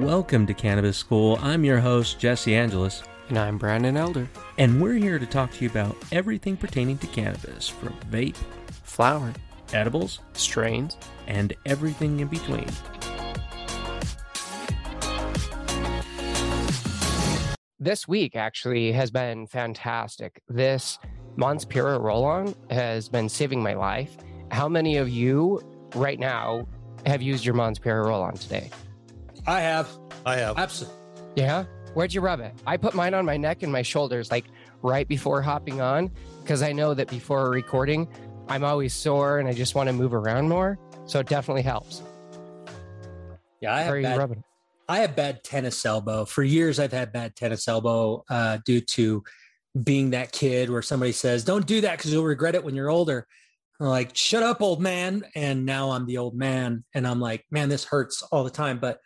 Welcome to Cannabis School. I'm your host, Jesse Angelus, And I'm Brandon Elder. and we're here to talk to you about everything pertaining to cannabis from vape, Flower, edibles, strains. and everything in between. This week actually has been fantastic. This Mons Pura roll on has been saving my life. How many of you right now have used your Mons Pura roll on today? I have. I have. Absolutely. Yeah? Where'd you rub it? I put mine on my neck and my shoulders, like right before hopping on, because I know that before recording, I'm always sore and I just want to move around more. So it definitely helps. Yeah, I Where have are you bad, rubbing? I have bad tennis elbow. For years, I've had bad tennis elbow uh, due to being that kid where somebody says, "Don't do that because you'll regret it when you're older." I'm like, "Shut up, old man!" And now I'm the old man, and I'm like, "Man, this hurts all the time." But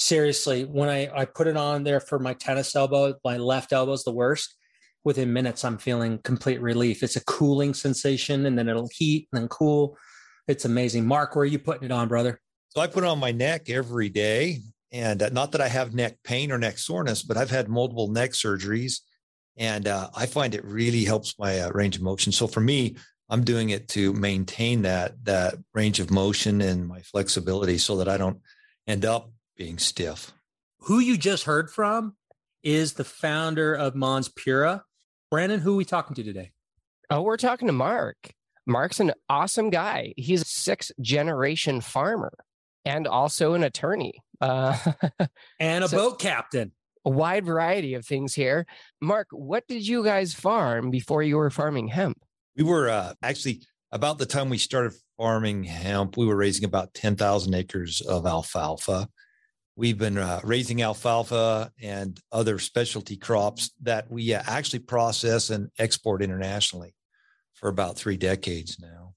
seriously, when I I put it on there for my tennis elbow, my left elbow is the worst. Within minutes, I'm feeling complete relief. It's a cooling sensation, and then it'll heat and then cool. It's amazing. Mark, where are you putting it on, brother? So I put it on my neck every day. And uh, not that I have neck pain or neck soreness, but I've had multiple neck surgeries. And uh, I find it really helps my uh, range of motion. So for me, I'm doing it to maintain that that range of motion and my flexibility so that I don't end up being stiff. who you just heard from is the founder of Mons Pura. Brandon, who are we talking to today? Oh, we're talking to Mark. Mark's an awesome guy. He's a sixth generation farmer and also an attorney. Uh, And a So- boat captain. a wide variety of things here. Mark, what did you guys farm before you were farming hemp? We were uh, actually about the time we started farming hemp, we were raising about 10,000 acres of alfalfa. We've been uh, raising alfalfa and other specialty crops that we uh, actually process and export internationally for about three decades now.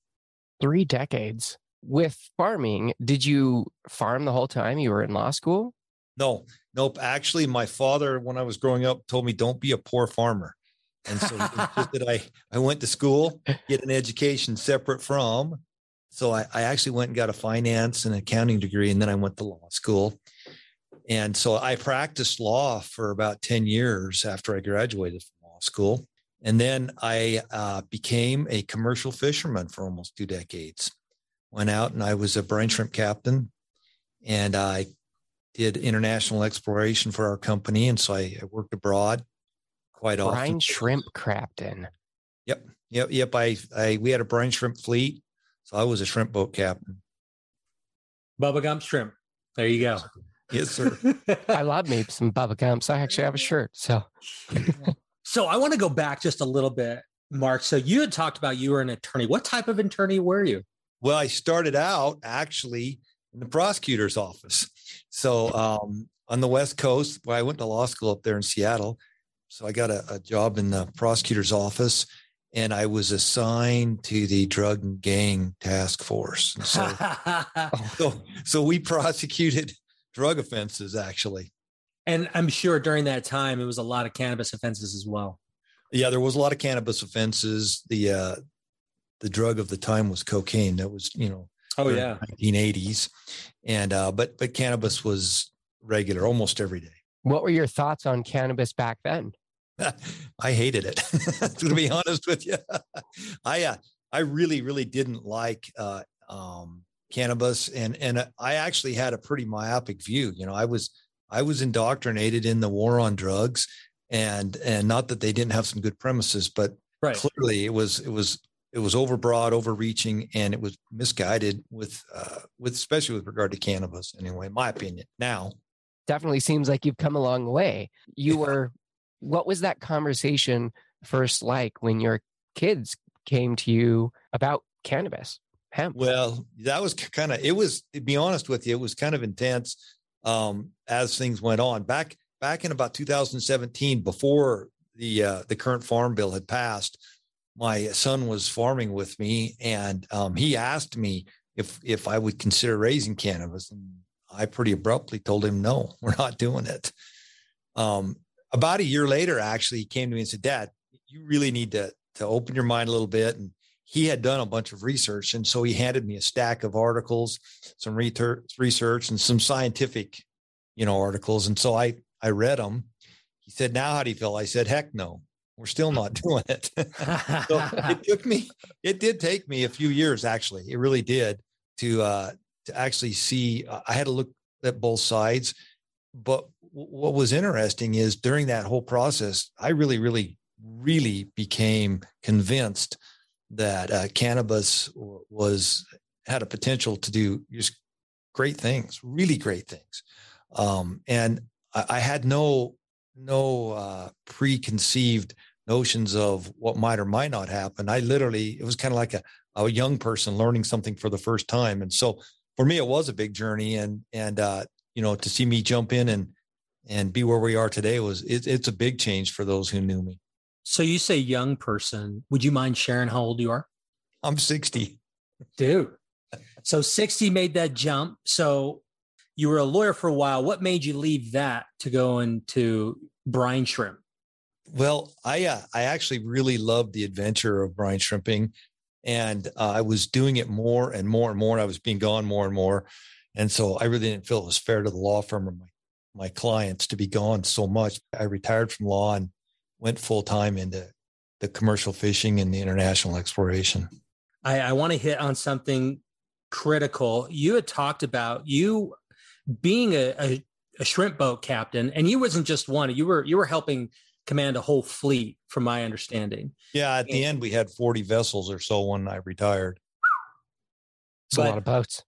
Three decades. With farming, did you farm the whole time you were in law school? No, nope. Actually, my father, when I was growing up, told me don't be a poor farmer. And so insisted I, I went to school, get an education separate from. So I, I actually went and got a finance and accounting degree, and then I went to law school. And so I practiced law for about 10 years after I graduated from law school. And then I uh, became a commercial fisherman for almost two decades. Went out and I was a brine shrimp captain. And I did international exploration for our company. And so I, I worked abroad quite often. Brine shrimp captain. Yep. Yep. Yep. I, I, we had a brine shrimp fleet. So I was a shrimp boat captain. Bubba Gump Shrimp. There you go. Yes, sir. I love me some Bubba Gumps. I actually have a shirt. So so I want to go back just a little bit, Mark. So you had talked about you were an attorney. What type of attorney were you? Well, I started out actually in the prosecutor's office. So um, on the West Coast, well, I went to law school up there in Seattle. So I got a, a job in the prosecutor's office and I was assigned to the drug and gang task force. So, so, so we prosecuted drug offenses actually. and I'm sure during that time it was a lot of cannabis offenses as well. Yeah, there was a lot of cannabis offenses. The uh, the drug of the time was cocaine. That was, you know, Oh yeah. 1980s, and uh, but but cannabis was regular almost every day. what were your thoughts on cannabis back then? I hated it, to be honest with you. I uh, I really really didn't like uh, um, cannabis, and and I actually had a pretty myopic view. You know, I was I was indoctrinated in the war on drugs, and and not that they didn't have some good premises, but Right. clearly it was it was it was overbroad overreaching and it was misguided with uh with especially with regard to cannabis anyway my opinion now Definitely seems like you've come a long way. You Yeah. were, what was that conversation first like when your kids came to you about cannabis, hemp? well that was kind of it was to be honest with you it was kind of intense um as things went on back back in about 2017 before the uh the current farm bill had passed my son was farming with me and um he asked me if if I would consider raising cannabis and I pretty abruptly told him no we're not doing it um about a year later actually he came to me and said dad you really need to to open your mind a little bit and he had done a bunch of research and so he handed me a stack of articles some research and some scientific you know, articles. And so I, I read them. He said, now how do you feel? I said, heck no, we're still not doing it. so it took me, it did take me a few years, actually. It really did to, uh, to actually see, uh, I had to look at both sides. But what was interesting is during that whole process, I really, really, really became convinced that uh, cannabis was had a potential to do just great things, really great things. Um, and I, I, had no no uh, preconceived notions of what might or might not happen. I literally it was kind of like a, a young person learning something for the first time, and so for me it was a big journey. And and uh, you know to see me jump in and and be where we are today was it, it's a big change for those who knew me. So you say young person. Would you mind sharing how old you are? I'm 60. Dude. So 60 made that jump. So you were a lawyer for a while. What made you leave that to go into brine shrimp? Well, I uh, I actually really loved the adventure of brine shrimping, and uh, I was doing it more and more and more. And I was being gone more and more, and so I really didn't feel it was fair to the law firm or my my clients to be gone so much. I retired from law and went full time into the commercial fishing and the international exploration. I, I want to hit on something critical. You had talked about you being a, a, a shrimp boat captain, and you wasn't just one. You were you were helping command a whole fleet, from my understanding. Yeah, at the end we had forty vessels or so when I retired. It's a lot of boats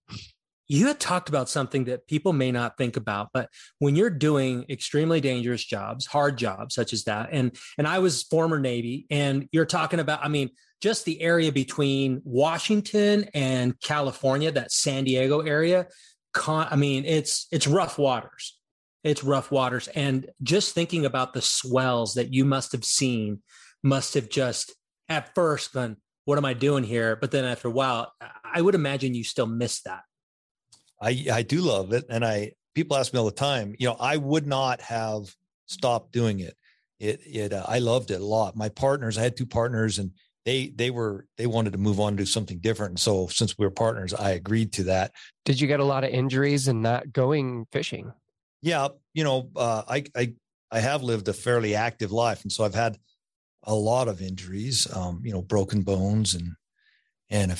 you had talked about something that people may not think about but when you're doing extremely dangerous jobs hard jobs such as that and and i was former navy and you're talking about i mean just the area between washington and california that san diego area i mean it's it's rough waters. It's rough waters. And just thinking about the swells that you must have seen must have just at first gone what am i doing here? But then after a while i would imagine you still miss that I I do love it, and I people ask me all the time. You know, I would not have stopped doing it. It it uh, I loved it a lot. My partners, I had two partners, and they they were they wanted to move on to do something different. And so since we were partners, I agreed to that. Did you get a lot of injuries in not going fishing? Yeah, you know, uh, I I I have lived a fairly active life, and so I've had a lot of injuries. Um, you know, broken bones and and a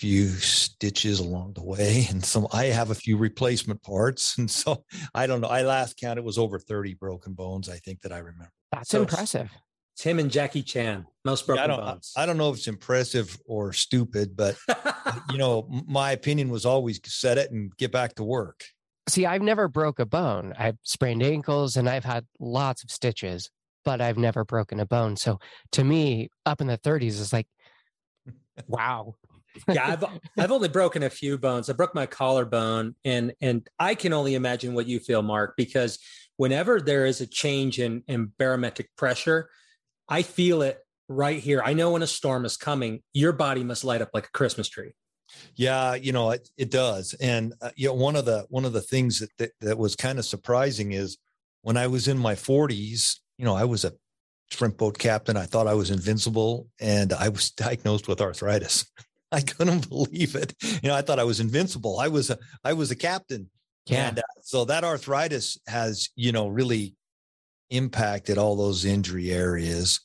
few stitches along the way and some i have a few replacement parts and so i don't know i last count it was over 30 broken bones i think that i remember. That's so impressive. It's him and jackie chan most broken yeah, I bones. I, I don't know if it's impressive or stupid but uh, you know my opinion was always set it and get back to work. See i've never broke a bone. I've sprained ankles and i've had lots of stitches but i've never broken a bone. So to me up in the 30s is like wow yeah, I've I've only broken a few bones. I broke my collarbone, and and I can only imagine what you feel, Mark, because whenever there is a change in in barometric pressure, I feel it right here. I know when a storm is coming, your body must light up like a Christmas tree. Yeah, you know it, it does, and uh, you know one of the one of the things that, that that was kind of surprising is when I was in my 40s. You know, I was a shrimp boat captain. I thought I was invincible, and I was diagnosed with arthritis. I couldn't believe it. You know, I thought I was invincible. I was a I was a captain. Yeah. And uh, so that arthritis has, you know, really impacted all those injury areas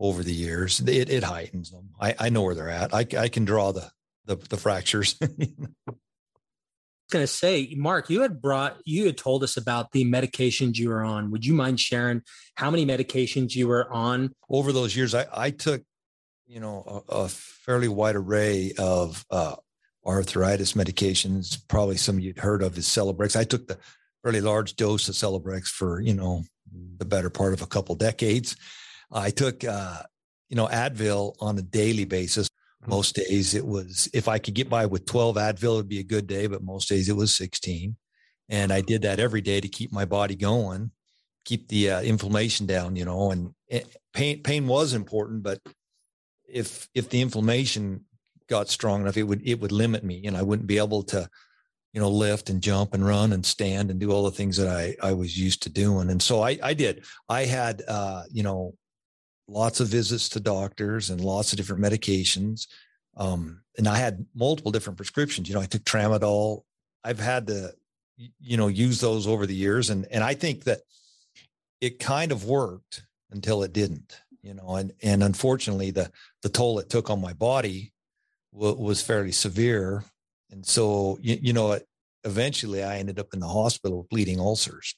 over the years. It, it heightens them. I, I know where they're at. I, I can draw the the, the fractures. I was going to say, Mark, you had brought, you had told us about the medications you were on. Would you mind sharing how many medications you were on over those years? I, I took you know a, a fairly wide array of uh, arthritis medications. Probably some you'd heard of is Celebrex. I took the fairly large dose of Celebrex for you know the better part of a couple decades. I took uh, you know Advil on a daily basis. Most days it was if I could get by with 12 Advil, it'd be a good day, but most days it was 16. And I did that every day to keep my body going, keep the uh, inflammation down, you know, and it, pain pain was important, but if if the inflammation got strong enough, it would it would limit me, and I wouldn't be able to, you know, lift and jump and run and stand and do all the things that I I was used to doing. And so I I did. I had uh, you know, lots of visits to doctors and lots of different medications. Um, and I had multiple different prescriptions. You know, I took tramadol. I've had to, you know, used those over the years. And, and I think that it kind of worked until it didn't, you know, and, and unfortunately the, the toll it took on my body w- was fairly severe. And so, you, you know, eventually I ended up in the hospital with bleeding ulcers.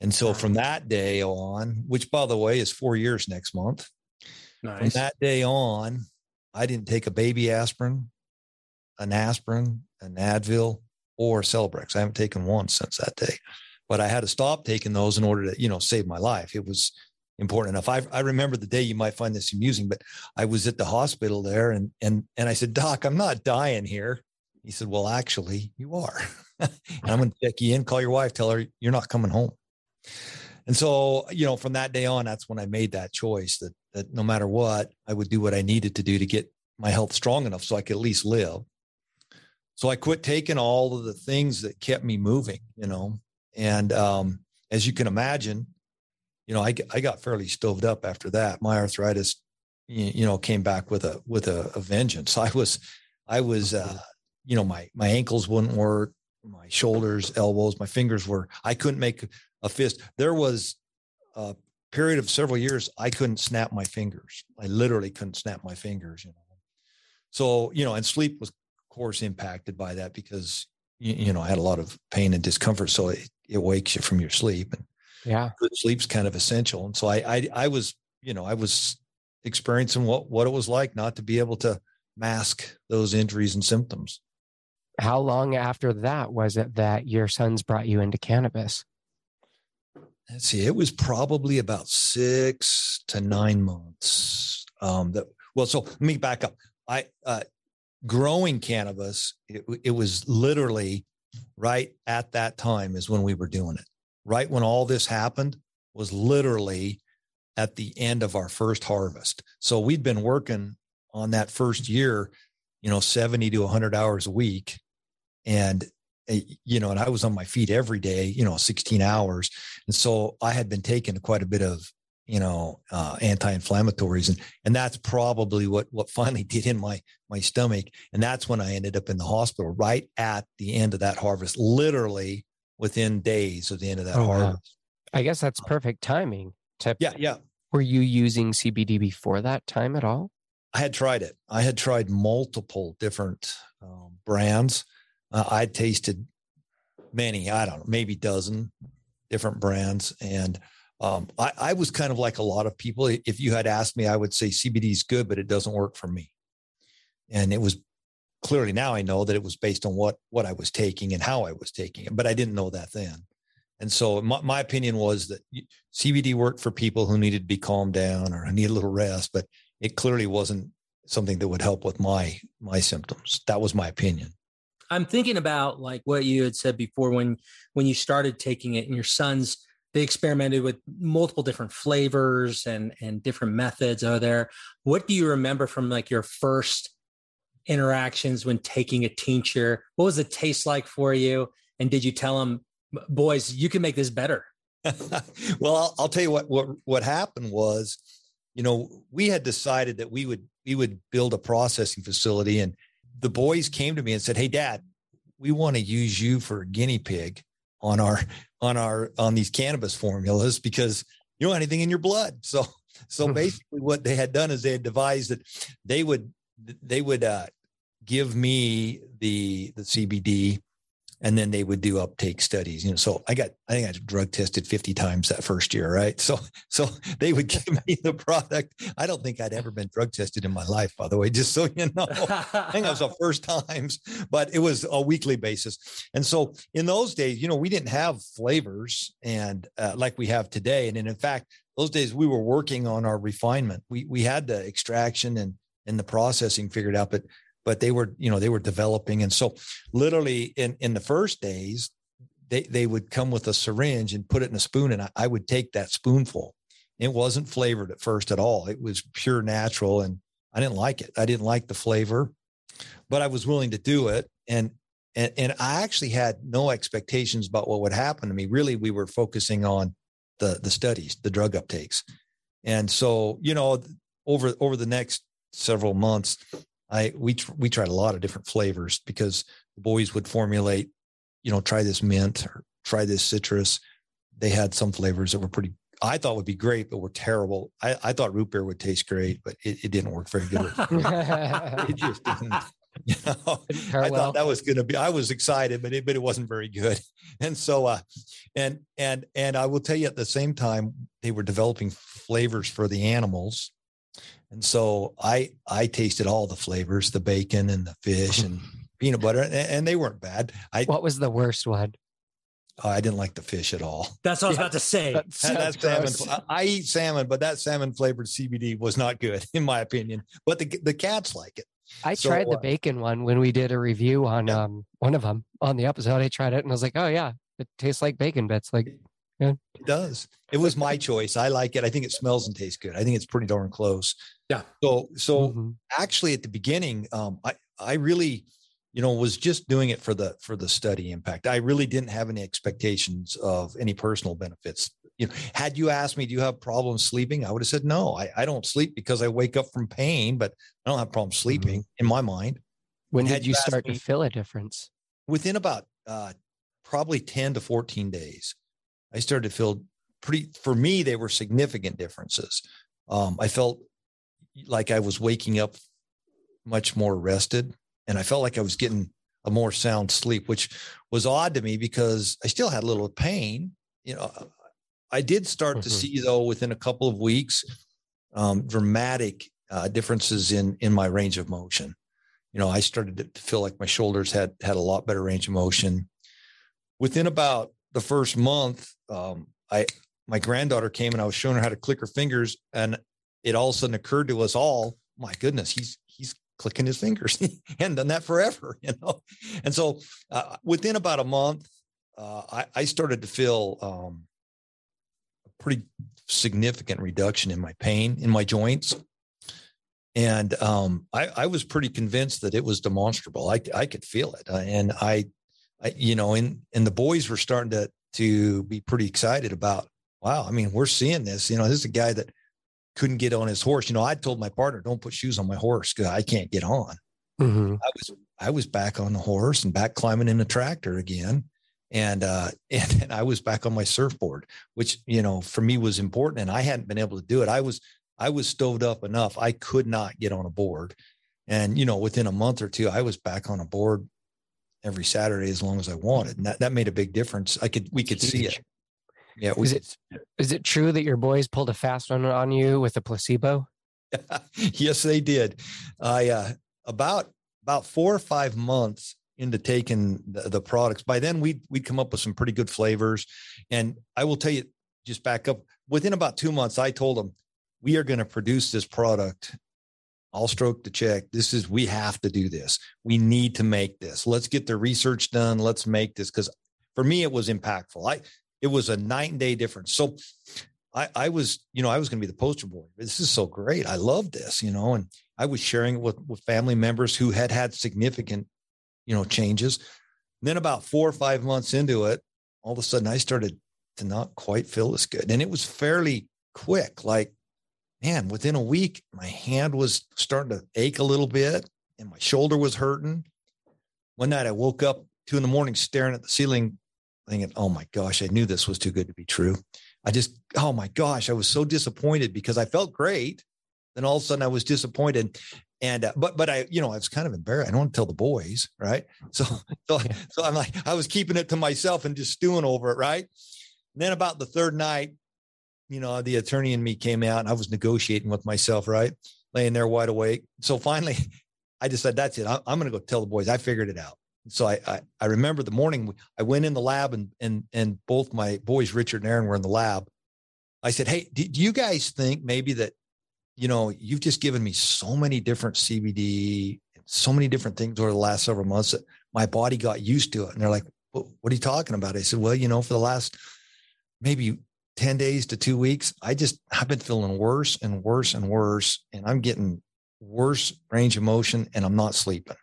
And so from that day on, which by the way is four years next month, nice. from that day on, I didn't take a baby aspirin, an aspirin, an Advil, or Celebrex. I haven't taken one since that day, but I had to stop taking those in order to, you know, save my life. It was important enough. I, I remember the day you might find this amusing, but I was at the hospital there and, and, and I said, doc, I'm not dying here. He said, well, actually you are. and I'm going to check you in, call your wife, tell her you're not coming home. And so, you know, from that day on, that's when I made that choice that, that no matter what, I would do what I needed to do to get my health strong enough so I could at least live. So I quit taking all of the things that kept me moving, you know. And um, as you can imagine, you know, I, I got fairly stoved up after that. My arthritis, you know, came back with a with a, a vengeance. I was, I was, uh, you know, my my ankles wouldn't work, my shoulders, elbows, my fingers were. I couldn't make a fist. There was a period of several years I couldn't snap my fingers. I literally couldn't snap my fingers. You know, so you know, and sleep was of course impacted by that because you, you know I had a lot of pain and discomfort, so it, it wakes you from your sleep. And yeah, good sleep's kind of essential. And so I, I I was you know I was experiencing what what it was like not to be able to mask those injuries and symptoms. How long after that was it that your sons brought you into cannabis? Let's see, it was probably about six to nine months. Um, that well, so let me back up. I uh, growing cannabis, it, it was literally right at that time is when we were doing it. Right when all this happened was literally at the end of our first harvest. So we'd been working on that first year, you know, 70 to 100 hours a week. And, eh, you know, and I was on my feet every day, you know, 16 hours. And so I had been taking quite a bit of you know uh, anti-inflammatories and and that's probably what what finally did in my my stomach and that's when i ended up in the hospital right at the end of that harvest literally within days of the end of that oh, harvest wow. i guess that's uh, perfect timing to yeah yeah were you using cbd before that time at all i had tried it i had tried multiple different um, brands uh, i'd tasted many i don't know maybe dozen different brands and um, I, I, was kind of like a lot of people. If you had asked me, I would say CBD is good, but it doesn't work for me. And it was clearly now I know that it was based on what what I was taking and how I was taking it, but I didn't know that then. And so my, my opinion was that CBD worked for people who needed to be calmed down or need a little rest, but it clearly wasn't something that would help with my my symptoms. That was my opinion. I'm thinking about like what you had said before when when you started taking it and your son's they experimented with multiple different flavors and and different methods are there what do you remember from like your first interactions when taking a tincture? What was the taste like for you? And did you tell them boys you can make this better. Well I'll, I'll tell you what what what happened was you know we had decided that we would we would build a processing facility and the boys came to me and said hey dad we want to use you for a guinea pig on our on our on these cannabis formulas because you don't have anything in your blood. So so basically what they had done is they had devised that they would they would uh, give me the the CBD and then they would do uptake studies you know. So i got i think i drug tested 50 times that first year right? So so they would give me the product. I don't think i'd ever been drug tested in my life by the way just so you know. I think it was the first times but it was a weekly basis. And so in those days you know we didn't have flavors and uh, like we have today. And in fact those days we were working on our refinement. We we had the extraction and and the processing figured out but but they were you know they were developing. And so literally in in the first days they they would come with a syringe and put it in a spoon and I, I would take that spoonful. It wasn't flavored at first at all. It was pure natural and i didn't like it. I didn't like the flavor but i was willing to do it. And and, and i actually had no expectations about what would happen to me. Really we were focusing on the the studies the drug uptakes. And so you know over over the next several months I we we tried a lot of different flavors because the boys would formulate, you know, try this mint or try this citrus. They had some flavors that were pretty, I thought would be great, but were terrible. I, I thought root beer would taste great, but it, it didn't work very good. it just didn't. You know, I thought that was going to be. I was excited, but it but it wasn't very good. And so, uh, and and and I will tell you at the same time they were developing flavors for the animals, and so I I tasted all the flavors, the bacon and the fish and peanut butter, and, and they weren't bad. I what was the worst one? Oh, I didn't like the fish at all. That's what I was about to say. That, that salmon. I eat salmon, but that salmon flavored CBD was not good, in my opinion. But the the cats like it. I so, tried the uh, bacon one when we did a review on yeah. um one of them on the episode. I tried it and I was like, oh yeah, it tastes like bacon bits. Like, yeah. it does. It was my choice. I like it. I think it smells and tastes good. I think it's pretty darn close. Yeah. So so mm-hmm. actually, at the beginning, um, I I really you know was just doing it for the for the study impact i really didn't have any expectations of any personal benefits you know had you asked me do you have problems sleeping i would have said no i, I don't sleep because i wake up from pain but i don't have problems sleeping mm-hmm. in my mind when did you, you start me, to feel a difference within about uh, probably 10 to 14 days i started to feel pretty for me they were significant differences um, i felt like i was waking up much more rested and I felt like I was getting a more sound sleep, which was odd to me because I still had a little pain. You know, I did start mm-hmm. to see though within a couple of weeks um, dramatic uh, differences in in my range of motion. You know, I started to feel like my shoulders had had a lot better range of motion. Within about the first month, um, I my granddaughter came and I was showing her how to click her fingers, and it all of a sudden occurred to us all, my goodness, he's he's clicking his fingers. he hadn't done that forever, you know. And so, uh, within about a month, uh, I, I, started to feel um, a pretty significant reduction in my pain in my joints, and um, I, I, was pretty convinced that it was demonstrable. I, I could feel it, uh, and I, I, you know, and and the boys were starting to to be pretty excited about. Wow, I mean, we're seeing this. You know, this is a guy that couldn't get on his horse. You know, I told my partner, "Don't put shoes on my horse because I can't get on." Mm-hmm. I was I was back on the horse and back climbing in the tractor again, and uh, and, and I was back on my surfboard, which you know for me was important, and I hadn't been able to do it. I was I was stoved up enough. I could not get on a board, and you know within a month or two, I was back on a board every Saturday as long as I wanted, and that that made a big difference. I could we could see it. Yeah. is it is it true that your boys pulled a fast one on you with a placebo? yes, they did. I uh, about about four or five months into taking the, the, products. By then, we'd we'd come up with some pretty good flavors, and I will tell you, just back up. Within about two months, I told them we are going to produce this product. I'll stroke the check. This is we have to do this. We need to make this. Let's get the research done. Let's make this because for me it was impactful. I it was a night and day difference. So I, I was, you know, I was going to be the poster boy. This is so great. I love this, you know, and I was sharing it with, with family members who had had significant, you know, changes. And then about four or five months into it, all of a sudden I started to not quite feel as good. And it was fairly quick. Like, man, within a week, my hand was starting to ache a little bit and my shoulder was hurting. One night I woke up two in the morning staring at the ceiling, thinking, oh my gosh, I knew this was too good to be true. I just, oh my gosh, I was so disappointed because I felt great. Then all of a sudden I was disappointed. And, uh, but, but I, you know, I was kind of embarrassed. I don't want to tell the boys. Right. So, so, so I'm like, I was keeping it to myself and just stewing over it. Right. And then about the third night, you know, the attorney and me came out and I was negotiating with myself. Right. Laying there wide awake. So finally I just said, that's it. I'm, I'm going to go tell the boys. I figured it out so I, I, I remember the morning I went in the lab and and and both my boys Richard and Aaron were in the lab. I said, "Hey, do, do you guys think maybe that you know you've just given me so many different CBD, so many different things over the last several months that my body got used to it?" And they're like, "What, what are you talking about?" I said, "Well, you know, for the last maybe 10 days to two weeks, I just I've been feeling worse and worse and worse, and I'm getting worse range of motion, and I'm not sleeping."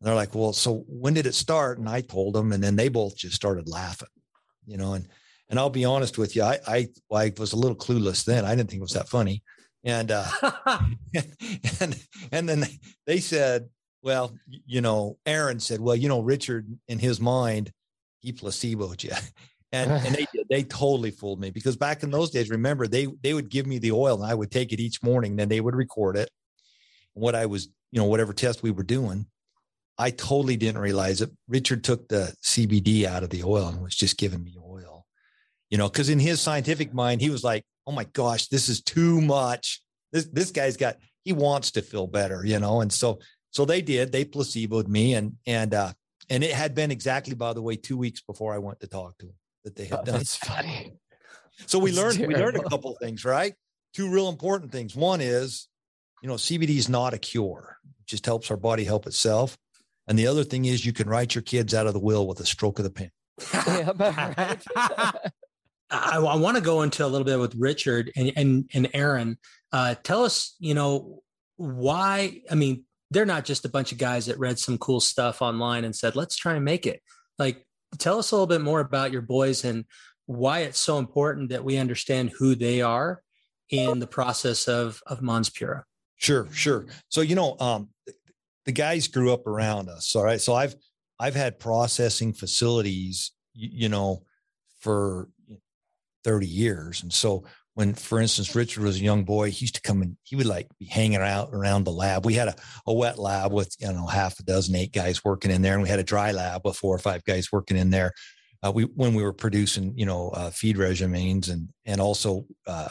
And they're like, well, so when did it start? And I told them, and then they both just started laughing, you know, and, and I'll be honest with you, I, I, I was a little clueless then. I didn't think it was that funny. And, uh, and, and then they said, well, you know, Aaron said, well, you know, Richard in his mind, he placeboed you. And, and they they totally fooled me because back in those days, remember they they would give me the oil and I would take it each morning. Then they would record it, what I was you know whatever test we were doing. I totally didn't realize it. Richard took the CBD out of the oil and was just giving me oil, you know, because in his scientific mind he was like, oh my gosh, this is too much. This this guy's got he wants to feel better, you know, and so so they did. They placeboed me, and and uh, and it had been exactly by the way two weeks before I went to talk to him that they had Oh, done. that's funny. So we That's learned we learned a terrible. couple things, right? Two real important things. One is, you know, CBD is not a cure; it just helps our body help itself. And the other thing is, you can write your kids out of the will with a stroke of the pen. Yeah, right. I, I want to go into a little bit with Richard and and, and Aaron. Uh, tell us, you know, why? I mean, they're not just a bunch of guys that read some cool stuff online and said, "Let's try and make it." Like, tell us a little bit more about your boys and why it's so important that we understand who they are in the process of of Mons Pura. Sure, sure. So you know, um, the guys grew up around us. All right. So I've I've had processing facilities, you, you know, for 30 years. And so when, for instance, Richard was a young boy, he used to come and he would like be hanging out around the lab. We had a, a wet lab with, you know, half a dozen, eight guys working in there. And we had a dry lab with four or five guys working in there. Uh, we, when we were producing, you know, uh, feed regimens and, and also, uh,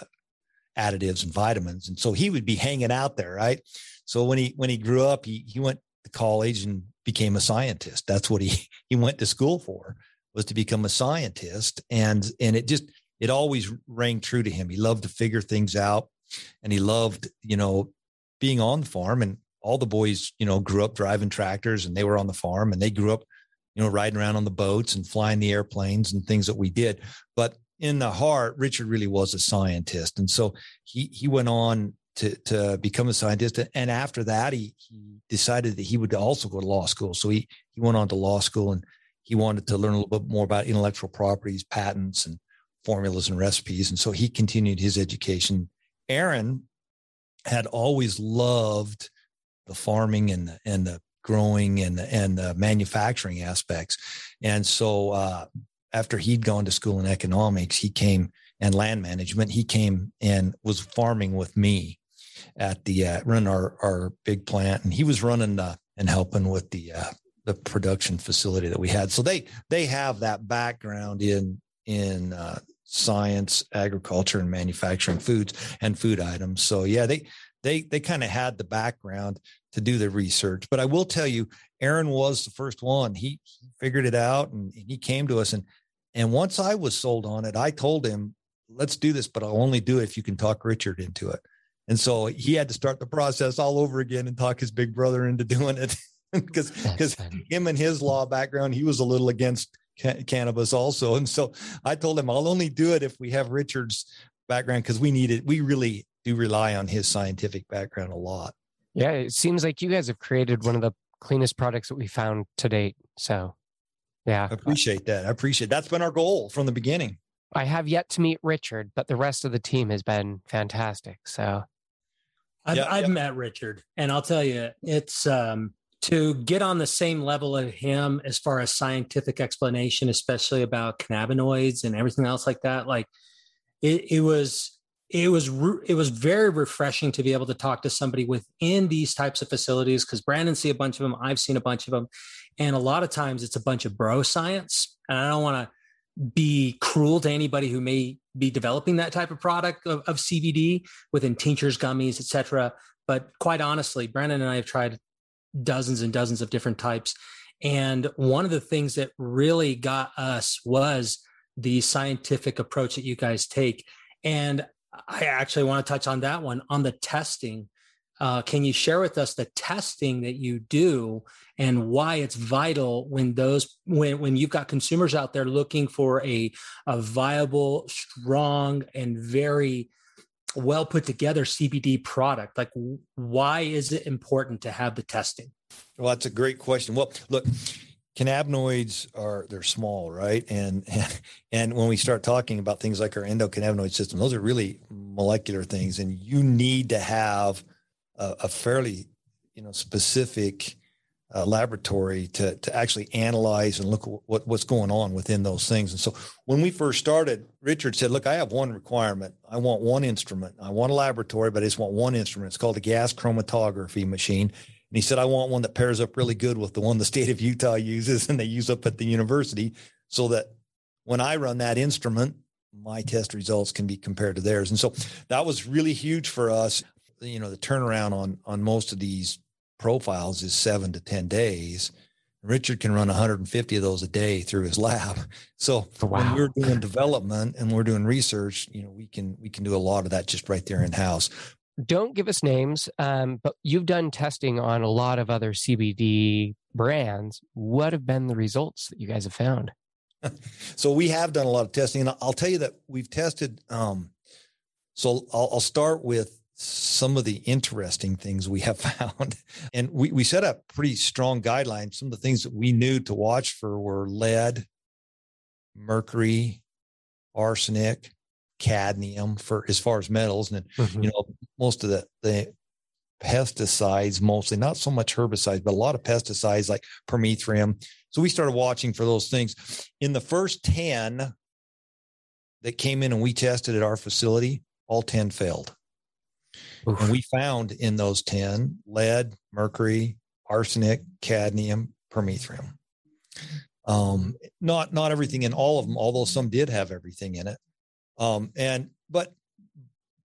additives and vitamins. And so he would be hanging out there. Right. So when he, when he grew up, he, he went to college and became a scientist. That's what he, he went to school for was to become a scientist. And, and it just, it always rang true to him. He loved to figure things out and he loved, you know, being on the farm and all the boys, you know, grew up driving tractors and they were on the farm and they grew up, you know, riding around on the boats and flying the airplanes and things that we did. But in the heart, Richard really was a scientist. And so he, he went on to, to become a scientist. And after that, he, he decided that he would also go to law school. So he, he went on to law school and he wanted to learn a little bit more about intellectual properties, patents, and formulas and recipes. And so he continued his education. Aaron had always loved the farming and the, and the growing and the, and the manufacturing aspects. And so uh, after he'd gone to school in economics, he came and land management. He came and was farming with me at the uh, run our our big plant, and he was running and helping with the uh, the production facility that we had. So they they have that background in in uh, science, agriculture, and manufacturing foods and food items. So yeah, they they they kind of had the background to do the research. But I will tell you, Aaron was the first one. He, he figured it out and, and he came to us and and once I was sold on it, I told him, "Let's do this, but I'll only do it if you can talk Richard into it." And so he had to start the process all over again and talk his big brother into doing it because because him and his law background, he was a little against ca- cannabis also. And so I told him I'll only do it if we have Richard's background because we need it. We really do rely on his scientific background a lot. Yeah, it seems like you guys have created one of the cleanest products that we found to date. So, yeah, I appreciate that. I appreciate that's been our goal from the beginning. I have yet to meet Richard, but the rest of the team has been fantastic. So, I've, Yeah, I've yeah. met Richard, and I'll tell you, it's um, to get on the same level of him as far as scientific explanation, especially about cannabinoids and everything else like that. Like it, it was, it was, it was very refreshing to be able to talk to somebody within these types of facilities because Brandon see a bunch of them, I've seen a bunch of them, and a lot of times it's a bunch of bro science, and I don't want to be cruel to anybody who may be developing that type of product of, of CBD within tinctures, gummies, etc. But quite honestly, Brandon and I have tried dozens and dozens of different types. And one of the things that really got us was the scientific approach that you guys take. And I actually want to touch on that one on the testing. Uh, can you share with us the testing that you do and why it's vital when those when when you've got consumers out there looking for a a viable, strong, and very well put together CBD product? Like, why is it important to have the testing? Well, that's a great question. Well, look, cannabinoids are they're small, right? And and when we start talking about things like our endocannabinoid system, those are really molecular things, and you need to have a, a fairly, you know, specific uh, laboratory to to actually analyze and look what what's going on within those things. And so when we first started, Richard said, "Look, I have one requirement. I want one instrument. I want a laboratory, but I just want one instrument. It's called a gas chromatography machine." And he said, "I want one that pairs up really good with the one the state of Utah uses and they use up at the university, so that when I run that instrument." My test results can be compared to theirs. And so that was really huge for us. You know, the turnaround on on most of these profiles is seven to 10 days. Richard can run 150 of those a day through his lab. So wow. when we're doing development and we're doing research, you know, we can we can do a lot of that just right there in house. Don't give us names, um, but you've done testing on a lot of other CBD brands. What have been the results that you guys have found? so we have done a lot of testing, and I'll tell you that we've tested. Um, so I'll, I'll start with some of the interesting things we have found. And we, we set up pretty strong guidelines. Some of the things that we knew to watch for were lead, mercury, arsenic, cadmium for as far as metals. And mm-hmm. you know, most of the, the pesticides, mostly not so much herbicides, but a lot of pesticides like permethrin. So we started watching for those things. In the first 10 that came in and we tested at our facility, all 10 failed. Oof. And we found in those 10 lead, mercury, arsenic, cadmium, permethrin. Um, not not everything in all of them, although some did have everything in it. Um, and but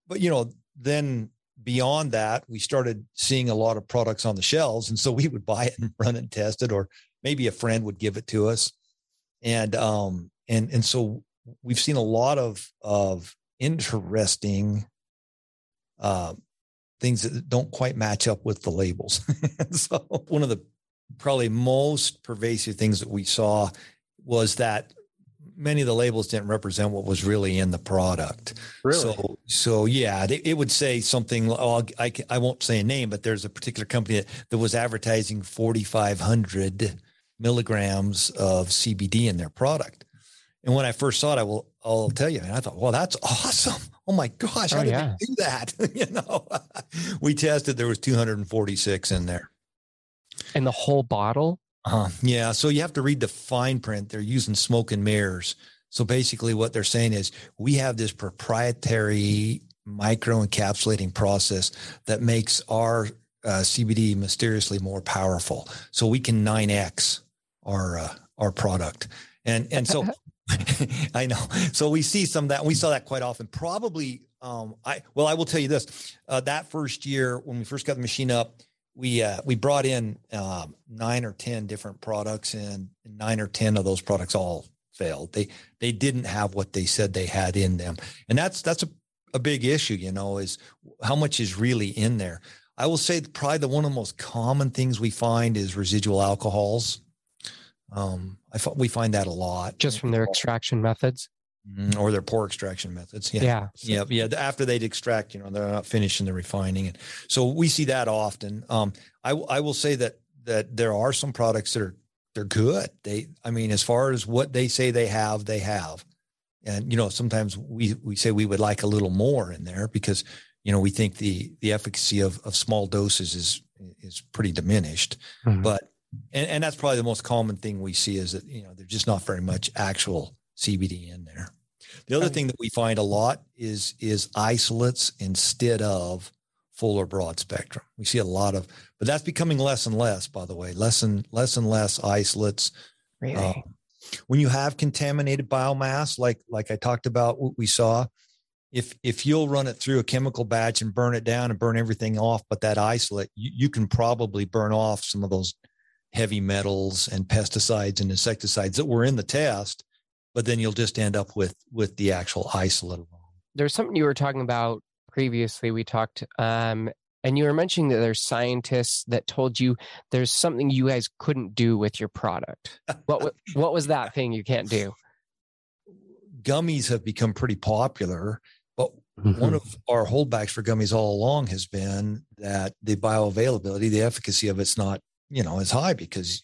but you know, then beyond that, we started seeing a lot of products on the shelves. And so we would buy it and run it and test it, or maybe a friend would give it to us. And um, and and so we've seen a lot of of interesting uh, things that don't quite match up with the labels. so one of the probably most pervasive things that we saw was that many of the labels didn't represent what was really in the product. Really? So, so yeah, they, it would say something. Oh, I, I won't say a name, but there's a particular company that, that was advertising 4,500 milligrams of CBD in their product. And when I first saw it, I will, I'll tell you, and I thought, well, that's awesome oh my gosh, how oh, did yeah. they do that? you know, we tested, there was 246 in there. And the whole bottle? Uh, yeah. So you have to read the fine print. They're using smoke and mirrors. So basically what they're saying is we have this proprietary micro encapsulating process that makes our uh, CBD mysteriously more powerful. So we can 9X our, uh, our product. And, and so I know. So we see some of that. We saw that quite often. Probably, um, I well, I will tell you this: uh, that first year when we first got the machine up, we uh, we brought in um, nine or ten different products, and nine or ten of those products all failed. They they didn't have what they said they had in them, and that's that's a a big issue. You know, is how much is really in there. I will say probably the one of the most common things we find is residual alcohols. Um, I thought we find that a lot just from their extraction methods mm, or their poor extraction methods. Yeah. Yeah. Yeah. Yeah. After they'd extract, you know, they're not finishing the refining. And so we see that often. Um, I, I will say that, that there are some products that are, they're good. They, I mean, as far as what they say they have, they have. And, you know, sometimes we, we say we would like a little more in there because, you know, we think the, the efficacy of, of small doses is, is pretty diminished, mm-hmm. but and, and that's probably the most common thing we see is that you know there's just not very much actual CBD in there. The other thing that we find a lot is is isolates instead of full or broad spectrum. We see a lot of, but that's becoming less and less. By the way, less and less and less isolates. Really? Uh, when you have contaminated biomass, like like I talked about, what we saw, if if you'll run it through a chemical batch and burn it down and burn everything off, but that isolate, you, you can probably burn off some of those heavy metals and pesticides and insecticides that were in the test, but then you'll just end up with with the actual isolate alone. There's something you were talking about previously. We talked, um, and you were mentioning that there's scientists that told you there's something you guys couldn't do with your product. what what was that thing you can't do? Gummies have become pretty popular, but mm-hmm. one of our holdbacks for gummies all along has been that the bioavailability, the efficacy of it's not you know is high because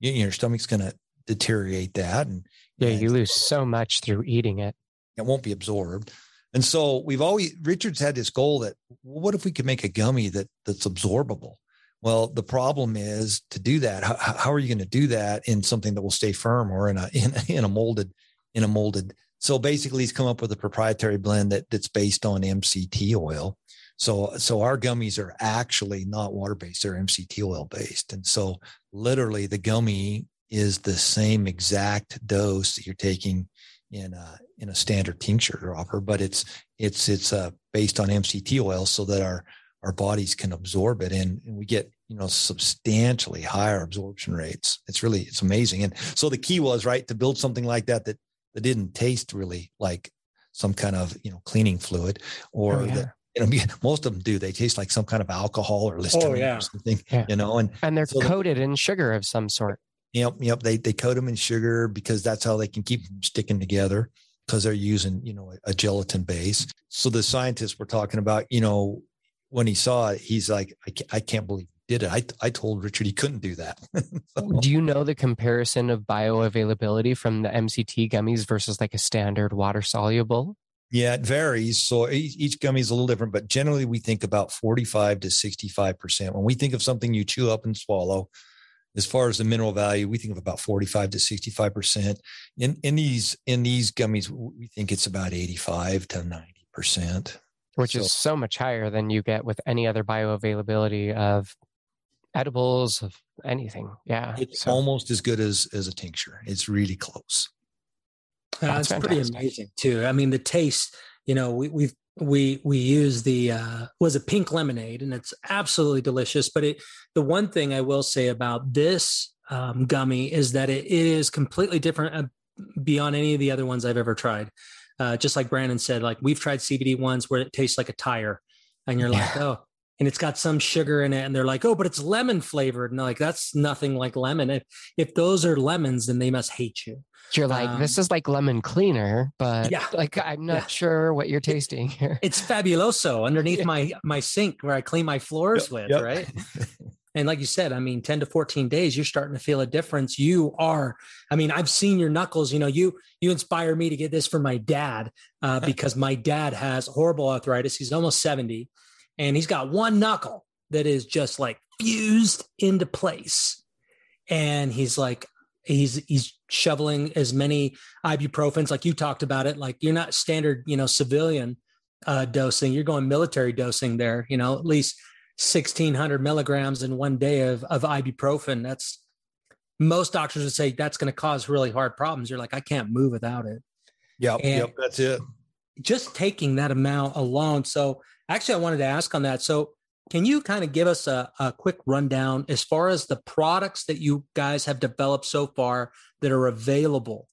you, your stomach's going to deteriorate that and yeah you lose so much through eating it it won't be absorbed and so we've always richard's had this goal that well, what if we could make a gummy that that's absorbable Well, the problem is to do that. How, how are you going to do that in something that will stay firm or in a in, in a molded in a molded? So basically, he's come up with a proprietary blend that that's based on MCT oil. So so our gummies are actually not water based; they're MCT oil based, and so literally the gummy is the same exact dose that you're taking in a in a standard tincture dropper, but it's it's it's uh, based on MCT oil so that our our bodies can absorb it. And, and we get you know substantially higher absorption rates. It's really it's amazing. And so the key was right to build something like that that that didn't taste really like some kind of you know cleaning fluid or oh, yeah. that you know most of them do they taste like some kind of alcohol or oh, listerine oh, yeah. or something yeah. you know and and they're so coated in sugar of some sort yep yep they they coat them in sugar because that's how they can keep them sticking together because they're using you know a, a gelatin base so the scientists were talking about you know when he saw it, he's like, I can't, I can't believe he did it. I, I told Richard he couldn't do that. so, do you know the comparison of bioavailability from the MCT gummies versus like a standard water soluble? Yeah, it varies. So each, each gummy is a little different, but generally we think about 45 to 65%. When we think of something you chew up and swallow, as far as the mineral value, we think of about 45 to 65%. In in these in these gummies, we think it's about 85 to 90% which so, is so much higher than you get with any other bioavailability of edibles of anything. Yeah, it's so. almost as good as as a tincture. It's really close. It's pretty amazing too. I mean, the taste. You know, we we've we we use the uh, was a pink lemonade, and it's absolutely delicious. But it the one thing I will say about this um, gummy is that it, it is completely different uh, beyond any of the other ones I've ever tried uh, just like Brandon said, like we've tried CBD ones where it tastes like a tire, and you're like, oh, and it's got some sugar in it, and they're like, oh, but it's lemon flavored, and like that's nothing like lemon. If if those are lemons, then they must hate you. You're like, um, this is like lemon cleaner, but yeah, like I'm not yeah. sure what you're tasting here. It's fabuloso underneath yeah. my my sink where I clean my floors yep, with, yep. right? And like you said, I mean, 10 to 14 days, you're starting to feel a difference. You are, I mean, I've seen your knuckles, you know, you, you inspire me to get this for my dad uh, because my dad has horrible arthritis. He's almost 70 and he's got one knuckle that is just like fused into place. And he's like, he's, he's shoveling as many ibuprofens, like you talked about it. Like you're not standard, you know, civilian uh, dosing, you're going military dosing there, you know, at least 1600 milligrams in one day of, of ibuprofen. That's most doctors would say that's going to cause really hard problems. You're like i can't move without it. Yeah yep that's it. just taking that amount alone. So actually i wanted to ask on that so can you kind of give us a, a quick rundown as far as the products that you guys have developed so far that are available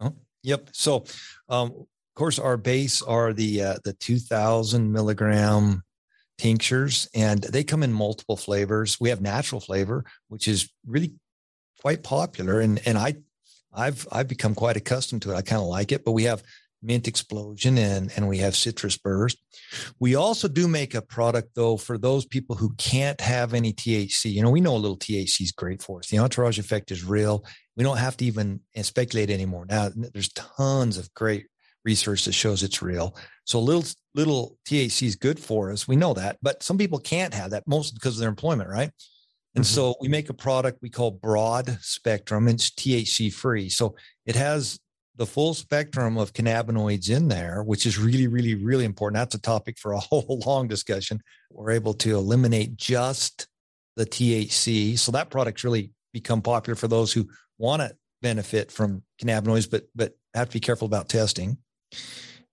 oh, yep so um, of course our base are the uh, the 2000 milligram tinctures and they come in multiple flavors. We have natural flavor, which is really quite popular. And, and I, I've, I've become quite accustomed to it. I kind of like it, but we have mint explosion and, and we have citrus burst. We also do make a product though, for those people who can't have any THC, you know, we know a little THC is great for us. The entourage effect is real. We don't have to even speculate anymore. Now there's tons of great research that shows it's real. So little little THC is good for us. We know that, but some people can't have that, mostly because of their employment, right? And mm-hmm. so we make a product we call broad spectrum. It's THC free. So it has the full spectrum of cannabinoids in there, which is really, really, really important. That's a topic for a whole long discussion. We're able to eliminate just the THC. So that product's really become popular for those who want to benefit from cannabinoids, but but have to be careful about testing.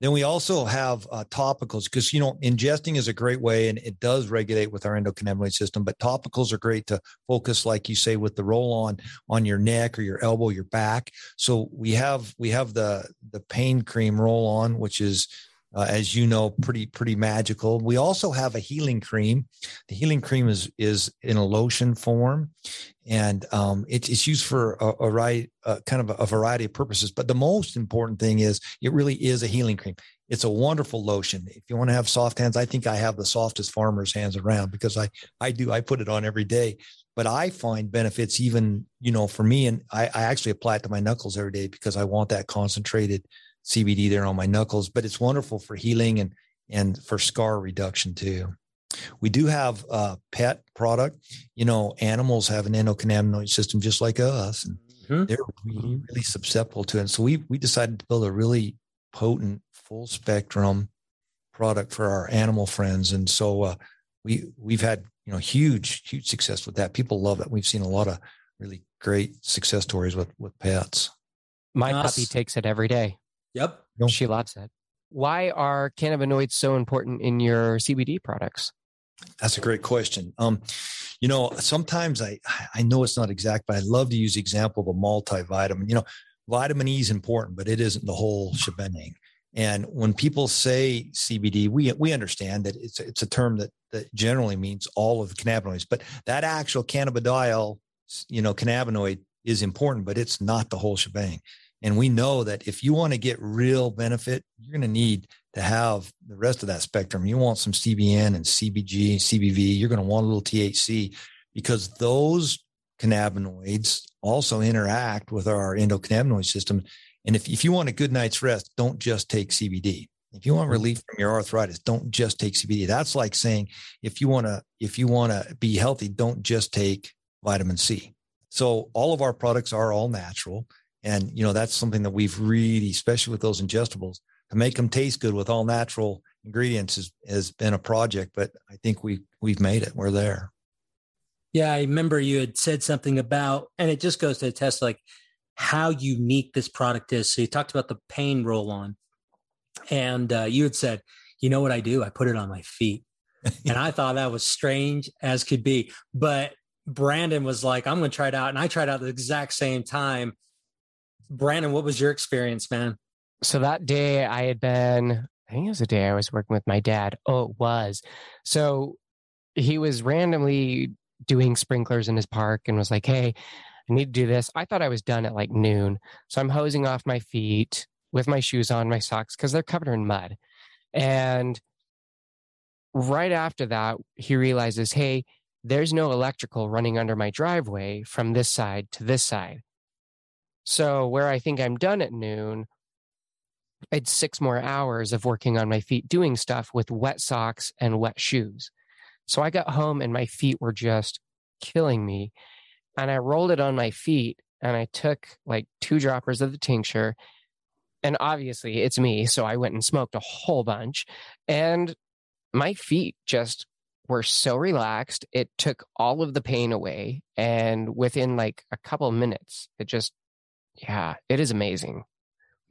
Then we also have uh, topicals because you know ingesting is a great way and it does regulate with our endocannabinoid system. But topicals are great to focus, like you say, with the roll on on your neck or your elbow, your back. So we have we have the the pain cream roll on, which is uh, as you know, pretty pretty magical. We also have a healing cream. The healing cream is is in a lotion form, and um, it, it's used for a, a right uh, kind of a, a variety of purposes. But the most important thing is it really is a healing cream. It's a wonderful lotion. If you want to have soft hands, I think I have the softest farmer's hands around because I I do I put it on every day. But I find benefits even you know for me, and I, I actually apply it to my knuckles every day because I want that concentrated CBD there on my knuckles, but it's wonderful for healing and and for scar reduction too. We do have a pet product. You know, animals have an endocannabinoid system just like us, and mm-hmm. they're really, really susceptible to it. So we we decided to build a really potent, full spectrum product for our animal friends, and so uh, we we've had you know huge huge success with that. People love it. We've seen a lot of really great success stories with with pets. My puppy takes it every day. Yep, she loves it. Why are cannabinoids so important in your CBD products? That's a great question. Um, you know, sometimes I I know it's not exact, but I love to use the example of a multivitamin. You know, vitamin E is important, but it isn't the whole shebang. And when people say CBD, we we understand that it's it's a term that that generally means all of the cannabinoids, but that actual cannabidiol, you know, cannabinoid is important, but it's not the whole shebang. And we know that if you want to get real benefit, you're going to need to have the rest of that spectrum. You want some CBN and CBG, CBV. You're going to want a little THC because those cannabinoids also interact with our endocannabinoid system. And if, if you want a good night's rest, don't just take CBD. If you want mm-hmm. relief from your arthritis, don't just take CBD. That's like saying if you want to if you want to be healthy, don't just take vitamin C. So all of our products are all natural. And you know, that's something that we've really, especially with those ingestibles, to make them taste good with all natural ingredients has, has been a project, but I think we we've made it. We're there. Yeah, I remember you had said something about, and it just goes to test like how unique this product is. So you talked about the pain roll on, and uh, you had said, you know what I do? I put it on my feet. and I thought that was strange as could be. But Brandon was like, I'm going to try it out. And I tried out at the exact same time. Brandon, what was your experience, man? So that day I had been, I think it was the day I was working with my dad. Oh, it was. So he was randomly doing sprinklers in his park and was like, Hey, I need to do this. I thought I was done at like noon. So I'm hosing off my feet with my shoes on, my socks, because they're covered in mud. And right after that, he realizes, Hey, there's no electrical running under my driveway from this side to this side. So where I think I'm done at noon, I had six more hours of working on my feet doing stuff with wet socks and wet shoes. So I got home and my feet were just killing me. And I rolled it on my feet and I took like two droppers of the tincture. And obviously it's me. So I went and smoked a whole bunch. And my feet just were so relaxed. It took all of the pain away. And within like a couple minutes, it just, yeah, it is amazing.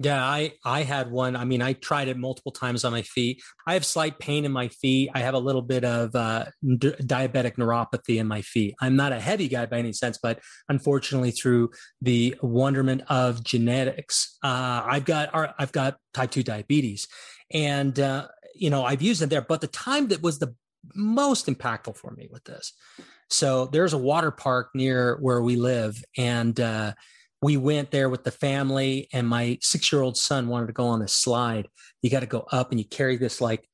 Yeah, I I had one. I mean, I tried it multiple times on my feet. I have slight pain in my feet. I have a little bit of uh, d- diabetic neuropathy in my feet. I'm not a heavy guy by any sense, but unfortunately, through the wonderment of genetics, uh, I've got I've got type two diabetes, and uh, you know I've used it there. But the time that was the most impactful for me with this, so there's a water park near where we live, and uh, we went there with the family and my six year old son wanted to go on this slide. You got to go up and you carry this like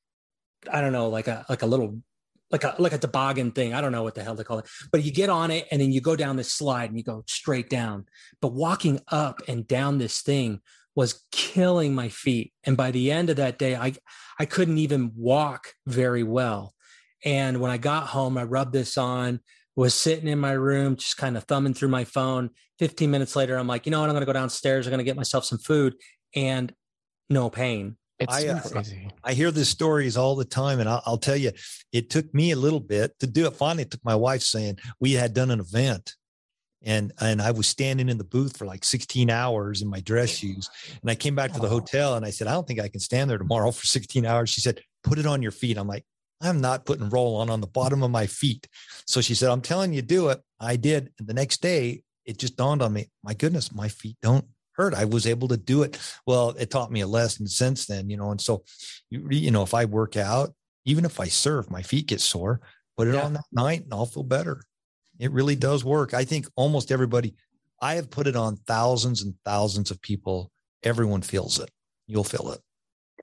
i don't know like a like a little like a like a toboggan thing. I don't know what the hell they call it. But you get on it and then you go down this slide and you go straight down. But walking up and down this thing was killing my feet. And by the end of that day i i couldn't even walk very well. And when i got home i rubbed this on was sitting in my room, just kind of thumbing through my phone. 15 minutes later, I'm like, you know what? I'm going to go downstairs. I'm going to get myself some food and no pain. It's I, uh, crazy. I hear these stories all the time. And I'll, I'll, tell you, it took me a little bit to do it. Finally, it took my wife saying we had done an event and and I was standing in the booth for like 16 hours in my dress shoes. And I came back to the hotel and I said, I don't think I can stand there tomorrow for 16 hours. She said, put it on your feet. I'm like, I'm not putting roll on on the bottom of my feet. So she said, I'm telling you, do it. I did. And the next day, it just dawned on me, my goodness, my feet don't hurt. I was able to do it. Well, it taught me a lesson since then, you know. And so, you, you know, if I work out, even if I surf, my feet get sore, put it yeah. on that night and I'll feel better. It really does work. I think almost everybody, I have put it on thousands and thousands of people. Everyone feels it. You'll feel it.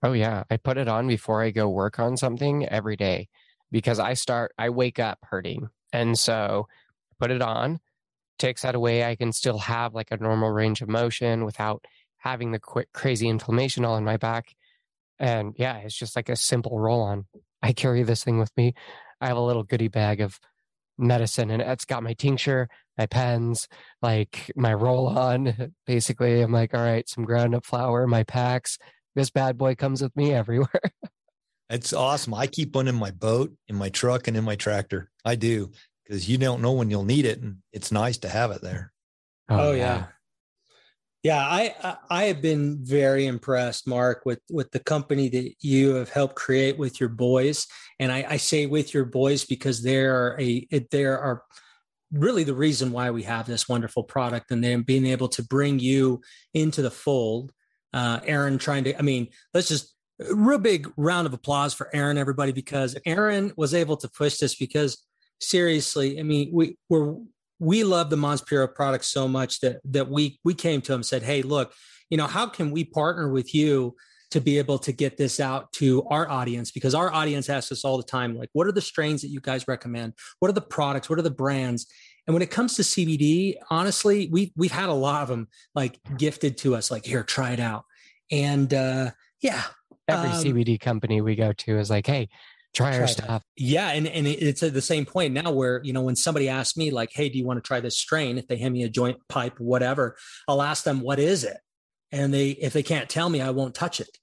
Oh yeah, I put it on before I go work on something every day because I start I wake up hurting. And so put it on, takes that away. I can still have like a normal range of motion without having the quick crazy inflammation all in my back. And yeah, it's just like a simple roll on. I carry this thing with me I have a little goodie bag of medicine and it's got my tincture, my pens, like my roll on. Basically, I'm like, all right, some ground up flour, my packs. This bad boy comes with me everywhere. It's awesome. I keep one in my boat, in my truck, and in my tractor. I do because you don't know when you'll need it, and it's nice to have it there. Oh, oh yeah. yeah. I I have been very impressed, Mark, with with the company that you have helped create with your boys, and I, I say with your boys because there are a there are really the reason why we have this wonderful product, and then being able to bring you into the fold. Uh, Aaron trying to, I mean, let's just real big round of applause for Aaron, everybody, because Aaron was able to push this because seriously, I mean, we we're we love the Mons Pura product so much that that we we came to him and said, Hey, look, you know, how can we partner with you to be able to get this out to our audience? Because our audience asks us all the time, like, what are the strains that you guys recommend? What are the products? What are the brands? And when it comes to CBD, honestly, we we've had a lot of them like gifted to us, like, here, try it out. And uh yeah, every um, CBD company we go to is like, hey, try, try our stuff. Yeah, and and it's at the same point now where you know when somebody asks me like, hey, do you want to try this strain? If they hand me a joint pipe, whatever, I'll ask them what is it, and they if they can't tell me, I won't touch it.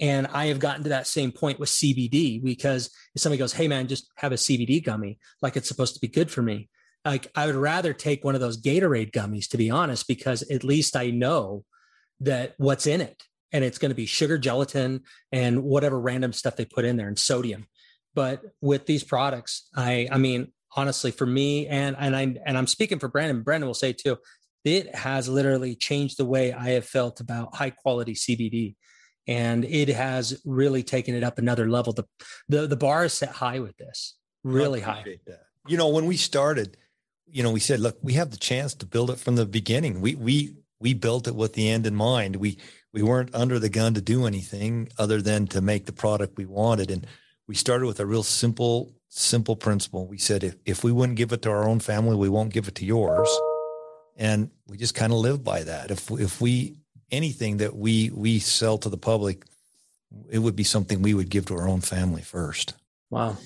And I have gotten to that same point with CBD because if somebody goes, hey man, just have a CBD gummy, like it's supposed to be good for me. Like I would rather take one of those Gatorade gummies, to be honest, because at least I know that what's in it and it's going to be sugar gelatin and whatever random stuff they put in there and sodium. But with these products i i mean honestly for me and and i and i'm speaking for brandon brandon will say too it has literally changed the way i have felt about high quality cbd and it has really taken it up another level. The the, the bar is set high with this really high. That. you know when we started you know we said look we have the chance to build it from the beginning we we we built it with the end in mind we we weren't under the gun to do anything other than to make the product we wanted. And we started with a real simple, simple principle. We said, if, if we wouldn't give it to our own family, we won't give it to yours. And we just kind of live by that. If, if we, anything that we, we sell to the public, it would be something we would give to our own family first. Wow.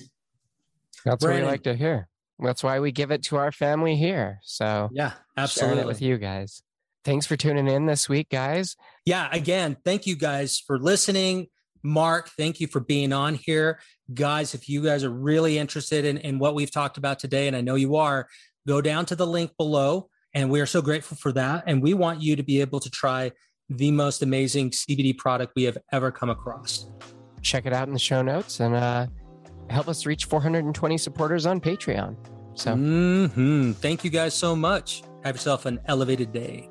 That's Brandon. what we like to hear. That's why we give it to our family here. So yeah, absolutely. with you guys. Thanks for tuning in this week, guys. Yeah, again, thank you guys for listening. Mark, thank you for being on here. Guys, if you guys are really interested in, in what we've talked about today, and I know you are, go down to the link below. And we are so grateful for that. And we want you to be able to try the most amazing CBD product we have ever come across. Check it out in the show notes and uh, help us reach 420 supporters on Patreon. So, mm-hmm. thank you guys so much. Have yourself an elevated day.